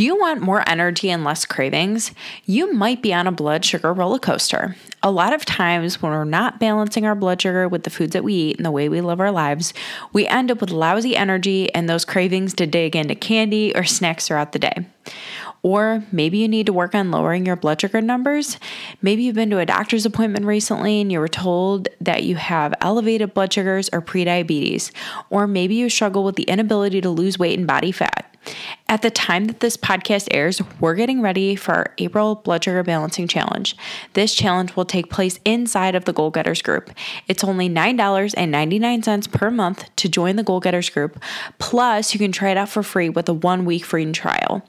Do you want more energy and less cravings? You might be on a blood sugar roller coaster. A lot of times, when we're not balancing our blood sugar with the foods that we eat and the way we live our lives, we end up with lousy energy and those cravings to dig into candy or snacks throughout the day. Or maybe you need to work on lowering your blood sugar numbers. Maybe you've been to a doctor's appointment recently and you were told that you have elevated blood sugars or prediabetes. Or maybe you struggle with the inability to lose weight and body fat. At the time that this podcast airs, we're getting ready for our April Blood Sugar Balancing Challenge. This challenge will take place inside of the Goal Getters group. It's only $9.99 per month to join the Goal Getters group, plus, you can try it out for free with a one week free trial.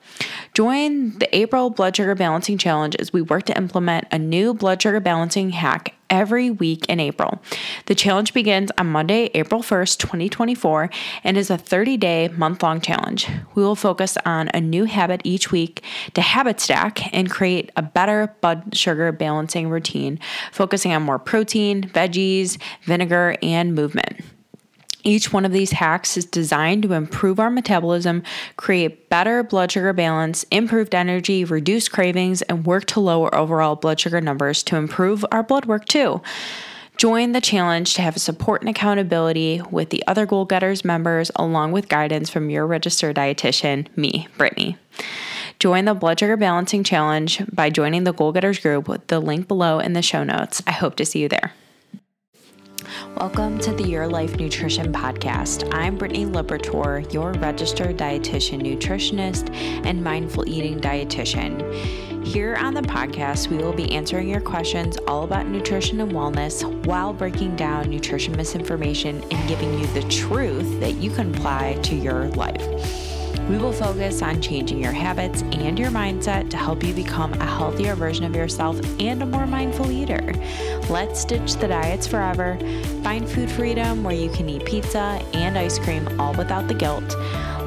Join the April Blood Sugar Balancing Challenge as we work to implement a new blood sugar balancing hack every week in April. The challenge begins on Monday, April 1st, 2024, and is a 30 day, month long challenge. We will focus on a new habit each week to habit stack and create a better blood sugar balancing routine, focusing on more protein, veggies, vinegar, and movement. Each one of these hacks is designed to improve our metabolism, create better blood sugar balance, improved energy, reduce cravings, and work to lower overall blood sugar numbers to improve our blood work too. Join the challenge to have support and accountability with the other Goal Getters members, along with guidance from your registered dietitian, me, Brittany. Join the Blood Sugar Balancing Challenge by joining the Goal Getters group with the link below in the show notes. I hope to see you there. Welcome to the Your Life Nutrition Podcast. I'm Brittany Libertor, your registered dietitian, nutritionist, and mindful eating dietitian. Here on the podcast, we will be answering your questions all about nutrition and wellness while breaking down nutrition misinformation and giving you the truth that you can apply to your life. We will focus on changing your habits and your mindset to help you become a healthier version of yourself and a more mindful eater. Let's ditch the diets forever, find food freedom where you can eat pizza and ice cream all without the guilt.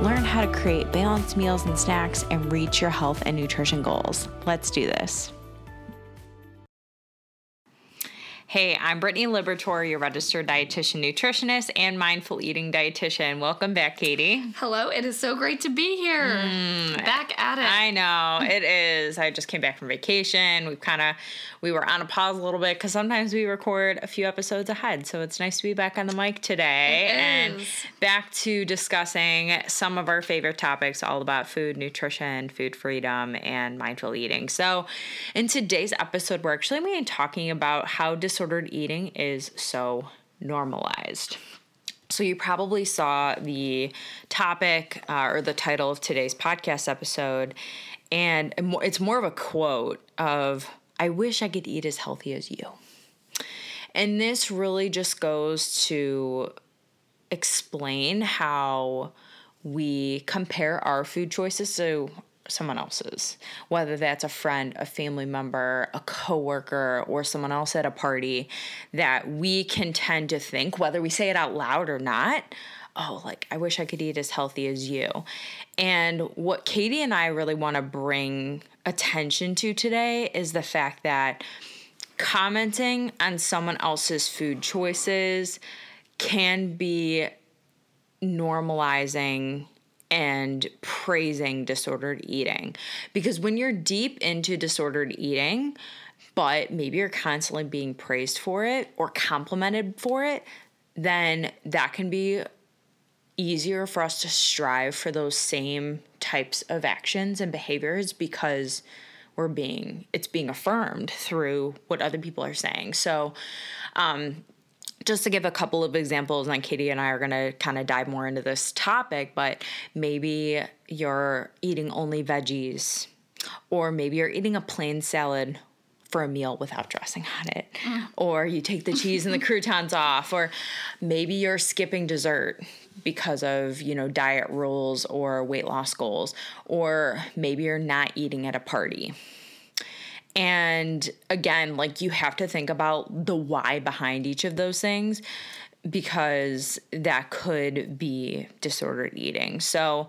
Learn how to create balanced meals and snacks and reach your health and nutrition goals. Let's do this. Hey, I'm Brittany Libertor, your registered dietitian nutritionist and mindful eating dietitian. Welcome back, Katie. Hello, it is so great to be here. Mm, back at it. I know, it is. I just came back from vacation. We've kind of we were on a pause a little bit because sometimes we record a few episodes ahead. So it's nice to be back on the mic today and back to discussing some of our favorite topics all about food, nutrition, food freedom, and mindful eating. So in today's episode, we're actually going to be talking about how disordered eating is so normalized. So, you probably saw the topic uh, or the title of today's podcast episode, and it's more of a quote of I wish I could eat as healthy as you. And this really just goes to explain how we compare our food choices to someone else's, whether that's a friend, a family member, a coworker, or someone else at a party, that we can tend to think, whether we say it out loud or not, oh, like, I wish I could eat as healthy as you. And what Katie and I really want to bring attention to today is the fact that commenting on someone else's food choices can be normalizing and praising disordered eating. Because when you're deep into disordered eating, but maybe you're constantly being praised for it or complimented for it, then that can be easier for us to strive for those same types of actions and behaviors because we're being it's being affirmed through what other people are saying so um, just to give a couple of examples and katie and i are going to kind of dive more into this topic but maybe you're eating only veggies or maybe you're eating a plain salad for a meal without dressing on it. Mm. Or you take the cheese and the croutons off, or maybe you're skipping dessert because of, you know, diet rules or weight loss goals, or maybe you're not eating at a party. And again, like you have to think about the why behind each of those things because that could be disordered eating. So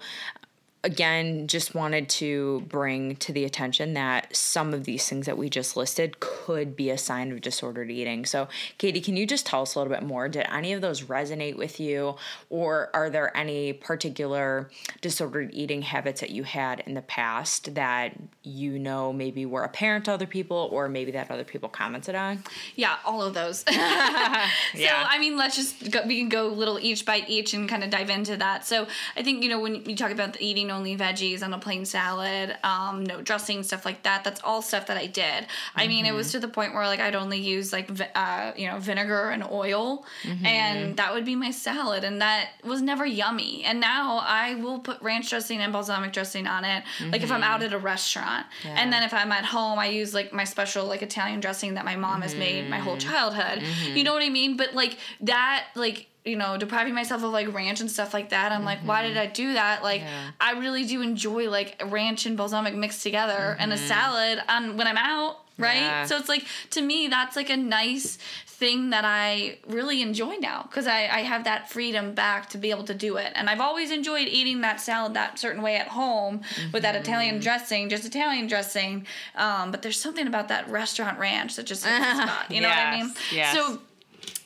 again, just wanted to bring to the attention that some of these things that we just listed could be a sign of disordered eating. So, Katie, can you just tell us a little bit more? Did any of those resonate with you, or are there any particular disordered eating habits that you had in the past that you know maybe were apparent to other people, or maybe that other people commented on? Yeah, all of those. so, yeah. I mean, let's just go, we can go little each by each and kind of dive into that. So, I think, you know, when you talk about the eating only veggies on a plain salad, um, no dressing, stuff like that. That's all stuff that I did. Mm-hmm. I mean, it was mm-hmm. to the point where like I'd only use like uh, you know vinegar and oil, mm-hmm. and that would be my salad, and that was never yummy. And now I will put ranch dressing and balsamic dressing on it, mm-hmm. like if I'm out mm-hmm. at a restaurant, yeah. and then if I'm at home, I use like my special like Italian dressing that my mom has made my whole mm-hmm. childhood. You know what I mean? But like that, like you know, depriving myself of like ranch and stuff like that. I'm mm-hmm. like, why did I do that? Like, yeah. I really do enjoy like ranch and balsamic mixed together mm-hmm. and a mm-hmm. salad on when I'm out, right? Yeah. So it's like to me that's like a nice thing that I really enjoy now because I, I have that freedom back to be able to do it. And I've always enjoyed eating that salad that certain way at home mm-hmm. with that Italian mm-hmm. dressing, just Italian dressing. Um, but there's something about that restaurant ranch that just hits the spot. You know yes. what I mean? Yes. So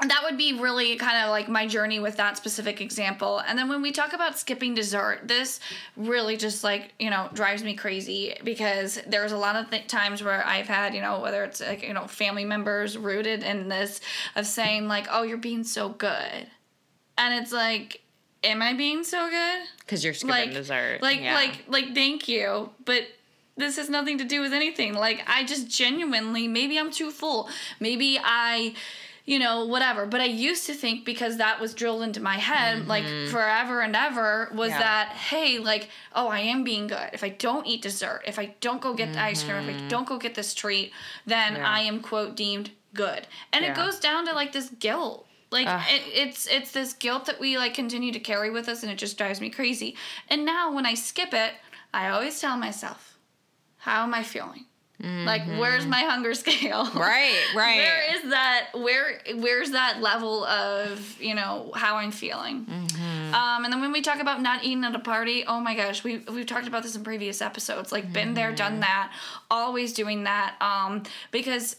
that would be really kind of like my journey with that specific example. And then when we talk about skipping dessert, this really just like, you know, drives me crazy because there's a lot of th- times where I've had, you know, whether it's like, you know, family members rooted in this of saying like, "Oh, you're being so good." And it's like, am I being so good? Cuz you're skipping like, dessert. Like yeah. like like thank you, but this has nothing to do with anything. Like I just genuinely maybe I'm too full. Maybe I you know, whatever. But I used to think because that was drilled into my head, mm-hmm. like forever and ever, was yeah. that, hey, like, oh, I am being good. If I don't eat dessert, if I don't go get mm-hmm. the ice cream, if I mm-hmm. don't go get this treat, then yeah. I am, quote, deemed good. And yeah. it goes down to like this guilt like it, it's it's this guilt that we like continue to carry with us and it just drives me crazy and now when i skip it i always tell myself how am i feeling Mm-hmm. Like where's my hunger scale? Right, right. where is that where where's that level of, you know, how I'm feeling? Mm-hmm. Um, and then when we talk about not eating at a party, oh my gosh, we we've talked about this in previous episodes. Like mm-hmm. been there, done mm-hmm. that, always doing that. Um, because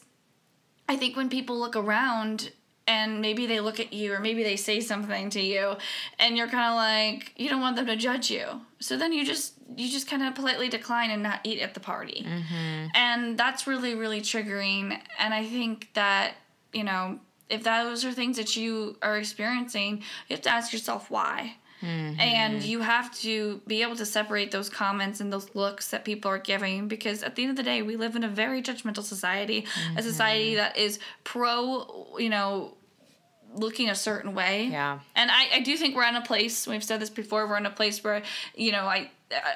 I think when people look around and maybe they look at you or maybe they say something to you and you're kind of like you don't want them to judge you so then you just you just kind of politely decline and not eat at the party mm-hmm. and that's really really triggering and i think that you know if those are things that you are experiencing you have to ask yourself why Mm-hmm. And you have to be able to separate those comments and those looks that people are giving because at the end of the day, we live in a very judgmental society, mm-hmm. a society that is pro, you know, looking a certain way. Yeah. And I, I do think we're in a place, we've said this before, we're in a place where, you know, I,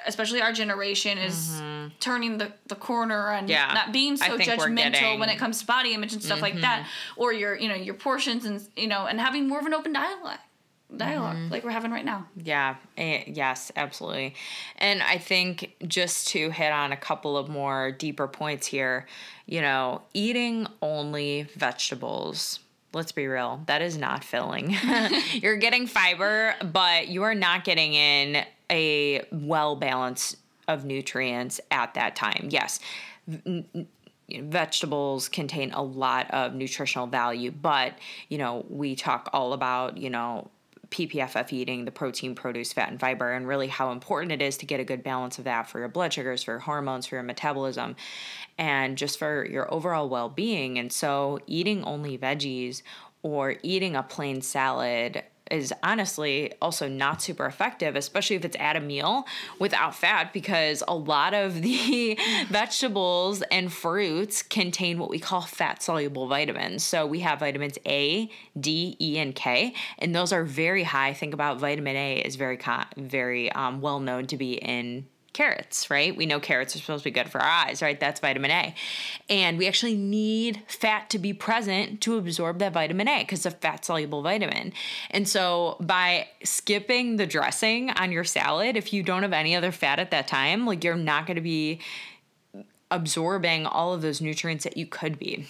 especially our generation is mm-hmm. turning the, the corner and yeah. not being so judgmental getting... when it comes to body image and stuff mm-hmm. like that. Mm-hmm. Or your, you know, your portions and, you know, and having more of an open dialogue dialog mm-hmm. like we're having right now. Yeah, yes, absolutely. And I think just to hit on a couple of more deeper points here, you know, eating only vegetables let's be real, that is not filling. You're getting fiber, but you are not getting in a well balance of nutrients at that time. Yes. vegetables contain a lot of nutritional value, but you know, we talk all about, you know, PPFF eating, the protein, produce, fat, and fiber, and really how important it is to get a good balance of that for your blood sugars, for your hormones, for your metabolism, and just for your overall well being. And so, eating only veggies or eating a plain salad is honestly also not super effective, especially if it's at a meal without fat, because a lot of the vegetables and fruits contain what we call fat soluble vitamins. So we have vitamins A, D, E, and K, and those are very high. Think about vitamin A is very very um, well known to be in carrots, right? We know carrots are supposed to be good for our eyes, right? That's vitamin A. And we actually need fat to be present to absorb that vitamin A because it's a fat soluble vitamin. And so by skipping the dressing on your salad, if you don't have any other fat at that time, like you're not going to be absorbing all of those nutrients that you could be.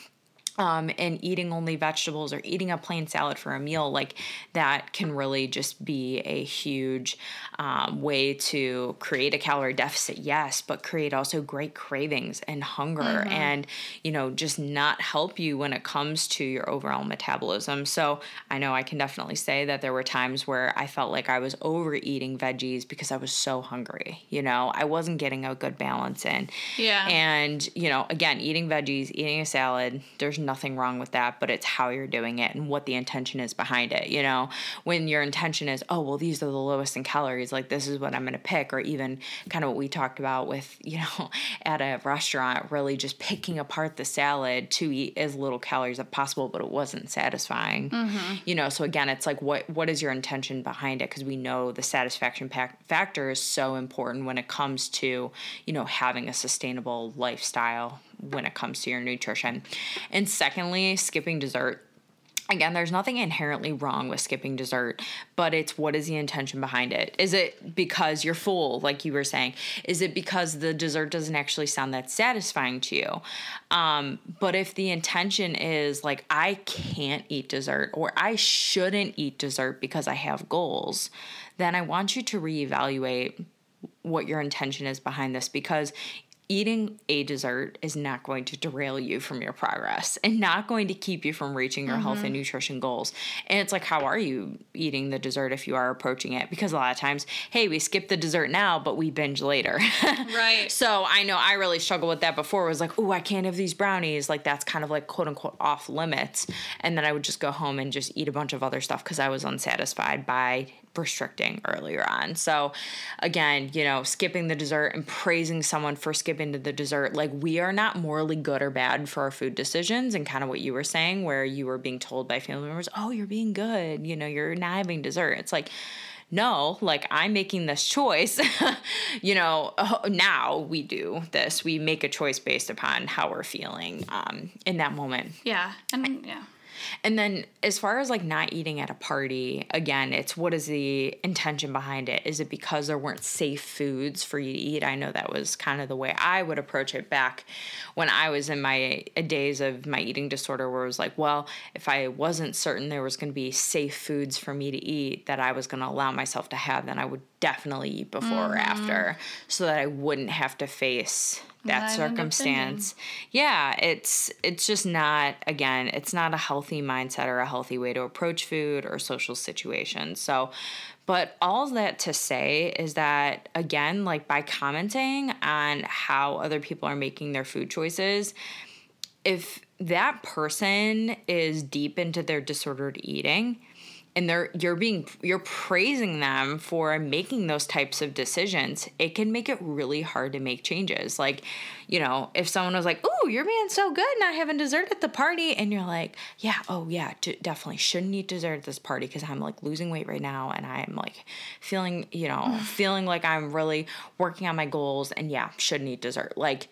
Um, and eating only vegetables or eating a plain salad for a meal, like that can really just be a huge um, way to create a calorie deficit, yes, but create also great cravings and hunger mm-hmm. and, you know, just not help you when it comes to your overall metabolism. So I know I can definitely say that there were times where I felt like I was overeating veggies because I was so hungry, you know, I wasn't getting a good balance in. Yeah. And, you know, again, eating veggies, eating a salad, there's nothing wrong with that, but it's how you're doing it and what the intention is behind it. You know, when your intention is, oh, well, these are the lowest in calories, like this is what I'm going to pick, or even kind of what we talked about with, you know, at a restaurant, really just picking apart the salad to eat as little calories as possible, but it wasn't satisfying. Mm-hmm. You know, so again, it's like, what what is your intention behind it? Because we know the satisfaction factor is so important when it comes to, you know, having a sustainable lifestyle when it comes to your nutrition. And secondly, skipping dessert. Again, there's nothing inherently wrong with skipping dessert, but it's what is the intention behind it? Is it because you're full, like you were saying? Is it because the dessert doesn't actually sound that satisfying to you? Um, but if the intention is like, I can't eat dessert or I shouldn't eat dessert because I have goals, then I want you to reevaluate what your intention is behind this because eating a dessert is not going to derail you from your progress and not going to keep you from reaching your mm-hmm. health and mm-hmm. nutrition goals. And it's like, how are you eating the dessert if you are approaching it? Because a lot of times, hey, we skip the dessert now, but we binge later. right. So I know I really struggled with that before. It was like, oh, I can't have these brownies. Like that's kind of like quote unquote off limits. And then I would just go home and just eat a bunch of other stuff because I was unsatisfied by restricting earlier on. So again, you know, skipping the dessert and praising someone for skipping to the dessert, like we are not morally good or bad for our food decisions and kind of what you were saying where you were being told by family members, "Oh, you're being good, you know, you're not having dessert." It's like no, like I'm making this choice. you know, now we do this. We make a choice based upon how we're feeling um, in that moment. Yeah. And yeah. And then as far as like not eating at a party, again, it's what is the intention behind it? Is it because there weren't safe foods for you to eat? I know that was kind of the way I would approach it back when I was in my days of my eating disorder where it was like, well, if I wasn't certain there was going to be safe foods for me to eat that I was going to allow myself to have, then I would definitely eat before mm-hmm. or after so that I wouldn't have to face that circumstance. Yeah, it's it's just not again, it's not a healthy mindset or a healthy way to approach food or social situations. So but all that to say is that again, like by commenting on how other people are making their food choices, if that person is deep into their disordered eating, and they're you're being you're praising them for making those types of decisions it can make it really hard to make changes. Like you know if someone was like oh you're being so good not having dessert at the party and you're like yeah oh yeah d- definitely shouldn't eat dessert at this party because i'm like losing weight right now and i'm like feeling you know feeling like i'm really working on my goals and yeah shouldn't eat dessert. Like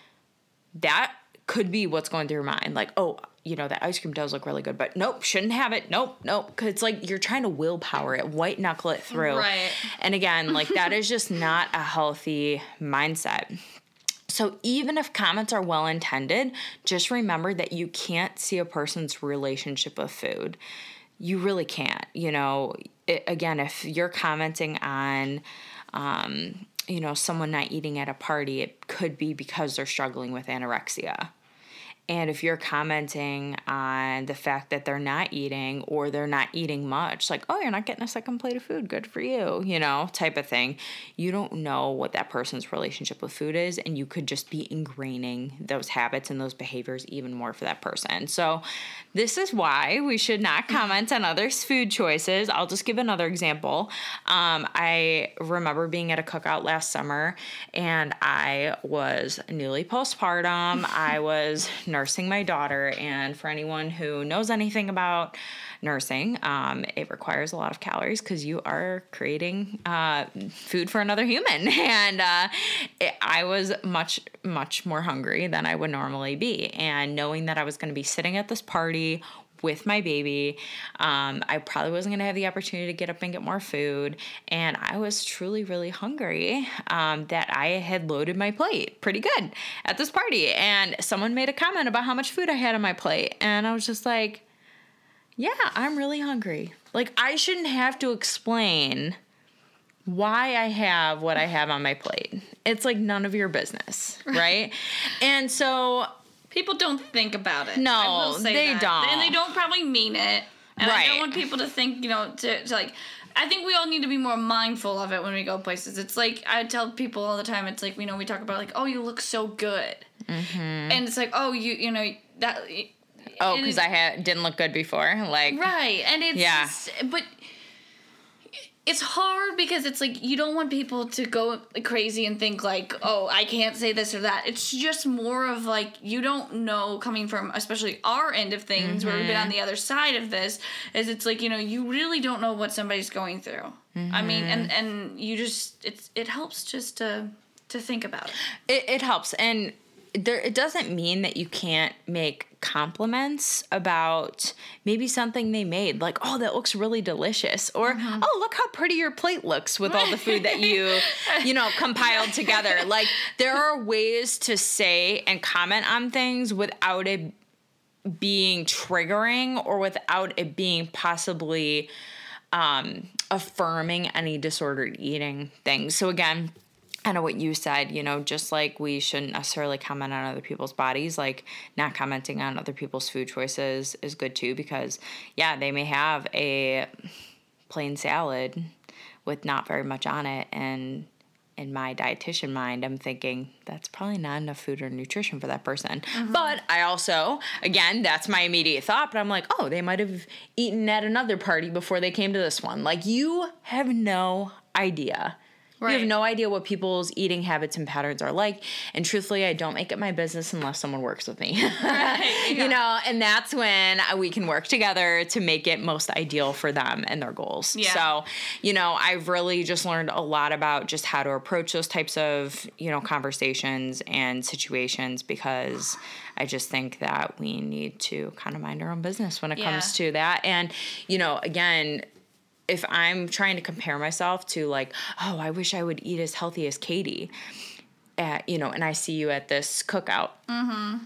that could be what's going through your mind. Like oh you know, that ice cream does look really good, but nope, shouldn't have it. Nope, nope. Cause it's like you're trying to willpower it, white knuckle it through. Right. And again, like that is just not a healthy mindset. So even if comments are well intended, just remember that you can't see a person's relationship with food. You really can't. You know, it, again, if you're commenting on, um, you know, someone not eating at a party, it could be because they're struggling with anorexia and if you're commenting on the fact that they're not eating or they're not eating much, like, oh, you're not getting a second plate of food, good for you, you know, type of thing, you don't know what that person's relationship with food is. And you could just be ingraining those habits and those behaviors even more for that person. So, this is why we should not comment on others' food choices. I'll just give another example. Um, I remember being at a cookout last summer and I was newly postpartum. I was nursing my daughter. And for anyone who knows anything about nursing, um, it requires a lot of calories because you are creating uh, food for another human. And uh, it, I was much, much more hungry than I would normally be. And knowing that I was going to be sitting at this party, with my baby. Um, I probably wasn't going to have the opportunity to get up and get more food. And I was truly, really hungry um, that I had loaded my plate pretty good at this party. And someone made a comment about how much food I had on my plate. And I was just like, yeah, I'm really hungry. Like, I shouldn't have to explain why I have what I have on my plate. It's like none of your business, right? and so people don't think about it. No, they that. don't, and they don't probably mean it. And right. I don't want people to think, you know, to, to like. I think we all need to be more mindful of it when we go places. It's like I tell people all the time. It's like you know we talk about like oh you look so good, mm-hmm. and it's like oh you you know that. Oh, because I had didn't look good before, like right, and it's yeah, just, but it's hard because it's like you don't want people to go crazy and think like oh i can't say this or that it's just more of like you don't know coming from especially our end of things mm-hmm. where we've been on mm-hmm. the other side of this is it's like you know you really don't know what somebody's going through mm-hmm. i mean and mm-hmm. and you just it's it helps just to to think about it it, it helps and there it doesn't mean that you can't make compliments about maybe something they made like oh that looks really delicious or mm-hmm. oh look how pretty your plate looks with all the food that you you know compiled together like there are ways to say and comment on things without it being triggering or without it being possibly um, affirming any disordered eating things so again kind of what you said, you know, just like we shouldn't necessarily comment on other people's bodies, like not commenting on other people's food choices is good too, because yeah, they may have a plain salad with not very much on it. And in my dietitian mind, I'm thinking that's probably not enough food or nutrition for that person. Mm-hmm. But I also, again, that's my immediate thought, but I'm like, oh, they might have eaten at another party before they came to this one. Like, you have no idea Right. You have no idea what people's eating habits and patterns are like. And truthfully, I don't make it my business unless someone works with me. right, yeah. You know, and that's when we can work together to make it most ideal for them and their goals. Yeah. So, you know, I've really just learned a lot about just how to approach those types of, you know, conversations and situations because I just think that we need to kind of mind our own business when it yeah. comes to that. And, you know, again, if I'm trying to compare myself to like, oh, I wish I would eat as healthy as Katie, at, you know, and I see you at this cookout. Mm-hmm.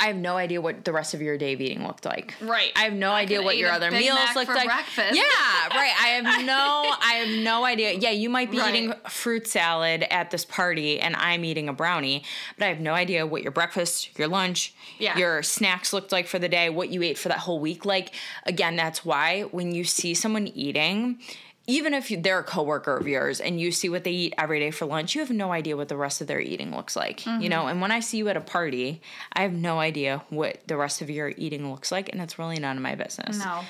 I have no idea what the rest of your day of eating looked like. Right. I have no I idea what your other meals Mac looked like. Breakfast. Yeah, right. I have no I have no idea. Yeah, you might be right. eating fruit salad at this party and I'm eating a brownie, but I have no idea what your breakfast, your lunch, yeah. your snacks looked like for the day, what you ate for that whole week. Like again, that's why when you see someone eating, even if they're a coworker of yours and you see what they eat every day for lunch, you have no idea what the rest of their eating looks like. Mm-hmm. You know, and when I see you at a party, I have no idea what the rest of your eating looks like, and it's really none of my business. No.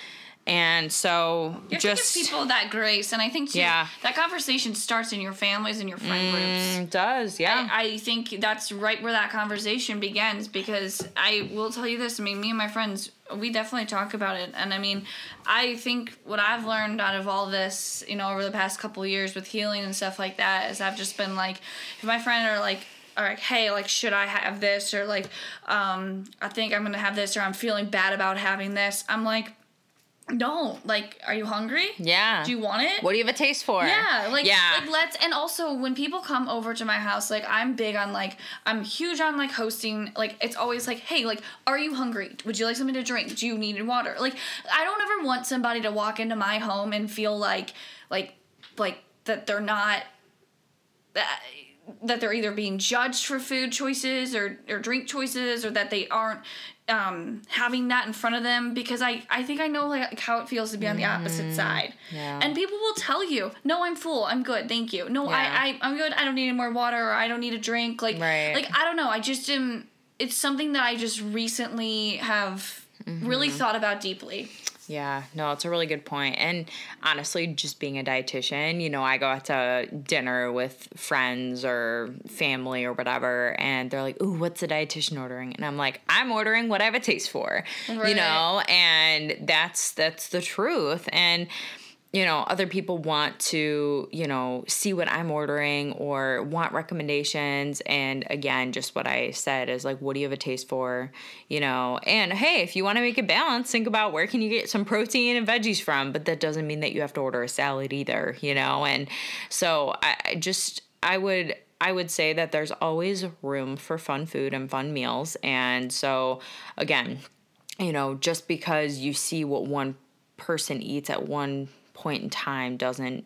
And so you just people that grace, and I think too, yeah. that conversation starts in your families and your friend mm, groups. Does yeah? I, I, think that's right where that conversation begins because I will tell you this. I mean, me and my friends, we definitely talk about it, and I mean, I think what I've learned out of all this, you know, over the past couple years with healing and stuff like that, is I've just been like, if my friend are like, or like, hey, like, should I have this? Or like, um, I think I'm gonna have this, or I'm feeling bad about having this. I'm like no, like, are you hungry? Yeah. Do you want it? What do you have a taste for? Yeah, like, yeah. like let's. And also, when people come over to my house, like, I'm big on like, I'm huge on like hosting. Like, it's always like, hey, like, are you hungry? Would you like something to drink? Do you need water? Like, I don't ever want somebody to walk into my home and feel like, like, like that they're not. That, that they're either being judged for food choices or, or drink choices or that they aren't um, having that in front of them because I, I think I know like how it feels to be on the opposite mm, side. Yeah. And people will tell you, no, I'm full. I'm good. Thank you. No, yeah. I, I, I'm good. I don't need any more water or I don't need a drink. Like, right. like, I don't know. I just am, it's something that I just recently have mm-hmm. really thought about deeply. Yeah, no, it's a really good point. And honestly, just being a dietitian, you know, I go out to dinner with friends or family or whatever, and they're like, "Ooh, what's the dietitian ordering?" And I'm like, "I'm ordering what I have a taste for," right. you know, and that's that's the truth. And you know, other people want to, you know, see what I'm ordering or want recommendations. And again, just what I said is like, what do you have a taste for? You know, and hey, if you want to make it balanced, think about where can you get some protein and veggies from. But that doesn't mean that you have to order a salad either, you know? And so I just, I would I would say that there's always room for fun food and fun meals. And so, again, you know, just because you see what one person eats at one point in time doesn't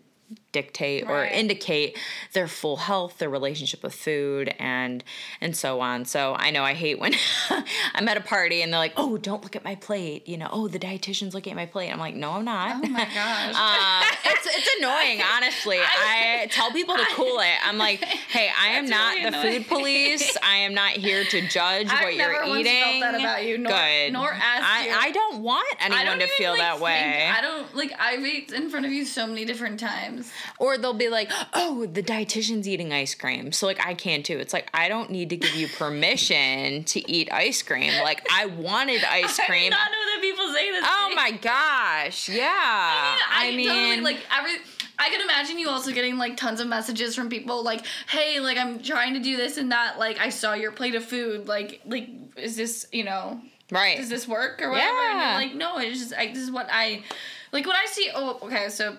dictate right. or indicate their full health, their relationship with food, and and so on. So I know I hate when I'm at a party and they're like, "Oh, don't look at my plate," you know. Oh, the dietitian's looking at my plate. I'm like, "No, I'm not." Oh my gosh. um, it's it's annoying, honestly. I, I, tell people to cool it. I'm like, "Hey, I am not really the food police. I am not here to judge I've what you're eating." Felt that about you. Nor, Good. Nor asked I, you. I don't want anyone don't to even, feel like, that way. Think, I don't like. I've ate in front of you so many different times. Or they'll be like, "Oh, the dietitian's eating ice cream, so like I can too." It's like I don't need to give you permission to eat ice cream. Like I wanted ice cream. I did not know that people say this. Oh my gosh! Yeah. I mean, I, I mean totally, like every. I can imagine you also getting like tons of messages from people like, "Hey, like I'm trying to do this and that. Like I saw your plate of food. Like, like is this you know right? Does this work or whatever?" Yeah. And you're like, "No, it's just I, this is what I like when I see. Oh, okay, so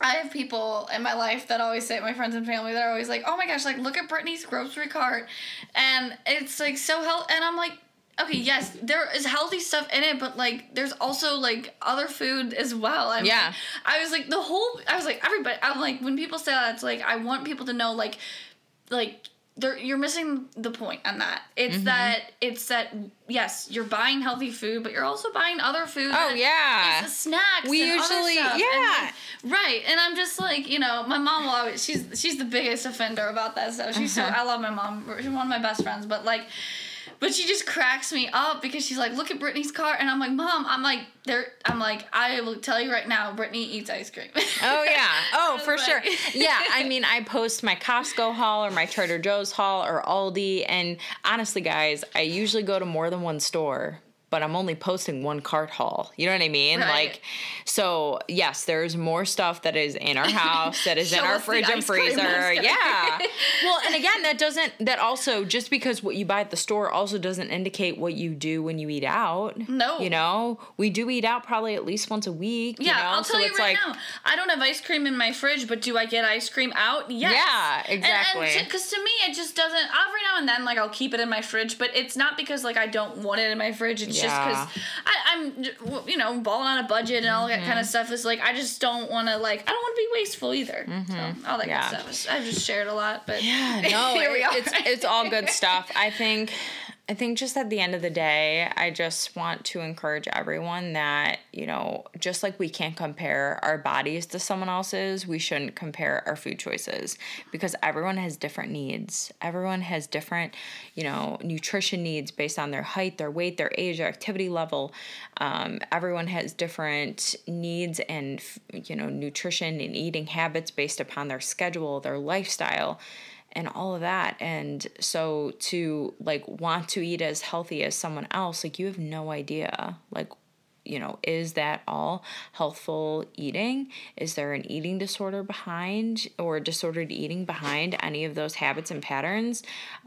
I have people in my life that always say, my friends and family, that are always like, oh my gosh, like, look at Brittany's grocery cart. And it's like so healthy. And I'm like, okay, yes, there is healthy stuff in it, but like, there's also like other food as well. I yeah. I was like, the whole, I was like, everybody, I'm like, when people say that, it's like, I want people to know, like, like, you're missing the point on that. It's mm-hmm. that it's that yes, you're buying healthy food, but you're also buying other food. Oh yeah, snacks. We usually yeah, and, right. And I'm just like you know, my mom will always she's she's the biggest offender about that stuff. She's uh-huh. so I love my mom. She's one of my best friends, but like but she just cracks me up because she's like, "Look at Brittany's car," and I'm like, "Mom, I'm like, there." I'm like, I will tell you right now, Brittany eats ice cream. oh yeah, oh for like, sure. Yeah, I mean, I post my Costco haul or my Trader Joe's haul or Aldi, and honestly, guys, I usually go to more than one store but I'm only posting one cart haul. You know what I mean? Right. Like, so yes, there's more stuff that is in our house, that is in our fridge and freezer. Yeah. well, and again, that doesn't, that also, just because what you buy at the store also doesn't indicate what you do when you eat out. No. You know, we do eat out probably at least once a week. Yeah, you know? I'll tell so you right like, now. I don't have ice cream in my fridge, but do I get ice cream out? Yes. Yeah, exactly. Because to, to, me, it just doesn't, every now and then, like, I'll keep it in my fridge, but it's not because, like, I don't want it in my fridge. It's yeah. just because I'm, you know, balling on a budget and all that kind of mm-hmm. stuff. Is like I just don't want to like I don't want to be wasteful either. Mm-hmm. So all that yeah. good stuff. I've just shared a lot, but yeah, no, here we are. It's it's all good stuff. I think I think just at the end of the day, I just want to encourage everyone that, you know, just like we can't compare our bodies to someone else's, we shouldn't compare our food choices because everyone has different needs. Everyone has different, you know, nutrition needs based on their height, their weight, their age, their activity level. Um, everyone has different needs and, you know, nutrition and eating habits based upon their schedule, their lifestyle and all of that. And so to like want to eat as healthy as someone else like you have no idea like you know is that all healthful eating? Is there an eating disorder behind or disordered eating behind any of those habits and patterns?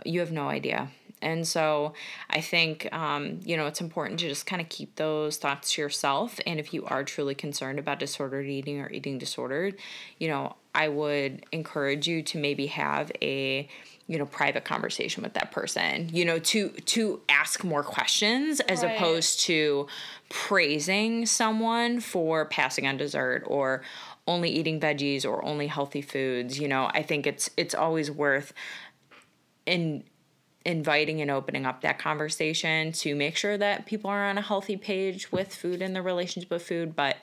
You have no idea and so I think, um, you know, it's important to just kind of keep those thoughts to yourself. And if you are truly concerned about disordered eating or eating disordered, you know, I would encourage you to maybe have a you know private conversation with that person you know to to ask more questions as right. opposed to praising someone for passing on dessert or only eating veggies or only healthy foods you know i think it's it's always worth in inviting and opening up that conversation to make sure that people are on a healthy page with food and the relationship with food but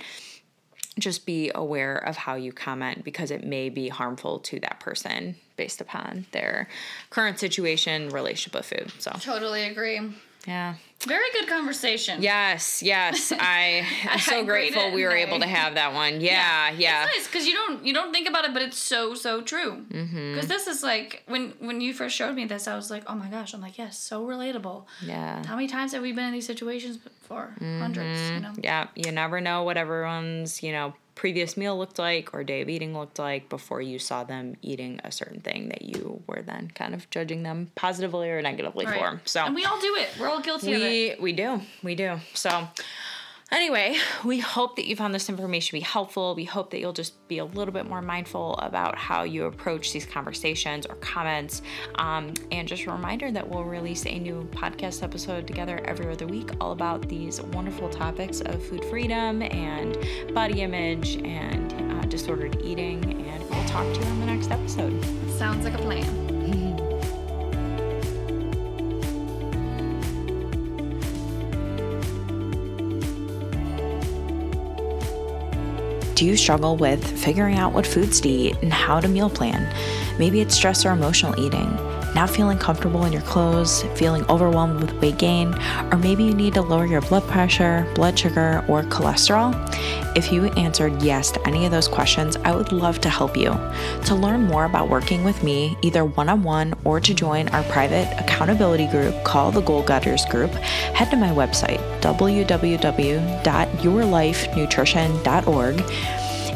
just be aware of how you comment because it may be harmful to that person based upon their current situation relationship with food so. Totally agree yeah very good conversation. Yes, yes. I am so grateful we were able to have that one. Yeah, yeah. yeah. It's nice because you don't you don't think about it, but it's so so true. Because mm-hmm. this is like when when you first showed me this, I was like, oh my gosh. I'm like, yes, so relatable. Yeah. How many times have we been in these situations before? Mm-hmm. Hundreds. You know. Yeah. You never know what everyone's you know previous meal looked like or day of eating looked like before you saw them eating a certain thing that you were then kind of judging them positively or negatively right. for. So And we all do it. We're all guilty we, of it. We do. We do. So Anyway, we hope that you found this information be helpful. We hope that you'll just be a little bit more mindful about how you approach these conversations or comments. Um, and just a reminder that we'll release a new podcast episode together every other week, all about these wonderful topics of food freedom and body image and uh, disordered eating. And we'll talk to you on the next episode. Sounds like a plan. Do you struggle with figuring out what foods to eat and how to meal plan? Maybe it's stress or emotional eating not feeling comfortable in your clothes, feeling overwhelmed with weight gain, or maybe you need to lower your blood pressure, blood sugar, or cholesterol? If you answered yes to any of those questions, I would love to help you. To learn more about working with me, either one on one or to join our private accountability group called the Goal Getters Group, head to my website, www.yourlifenutrition.org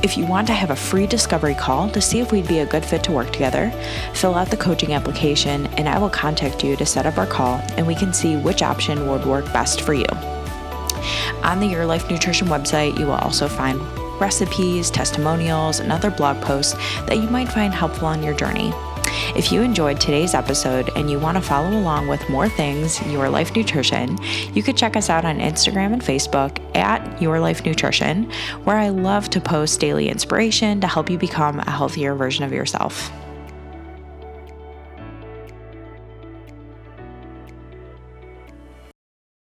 if you want to have a free discovery call to see if we'd be a good fit to work together, fill out the coaching application and I will contact you to set up our call and we can see which option would work best for you. On the Your Life Nutrition website, you will also find recipes, testimonials, and other blog posts that you might find helpful on your journey. If you enjoyed today's episode and you want to follow along with more things Your Life Nutrition, you could check us out on Instagram and Facebook at Your Life Nutrition, where I love to post daily inspiration to help you become a healthier version of yourself.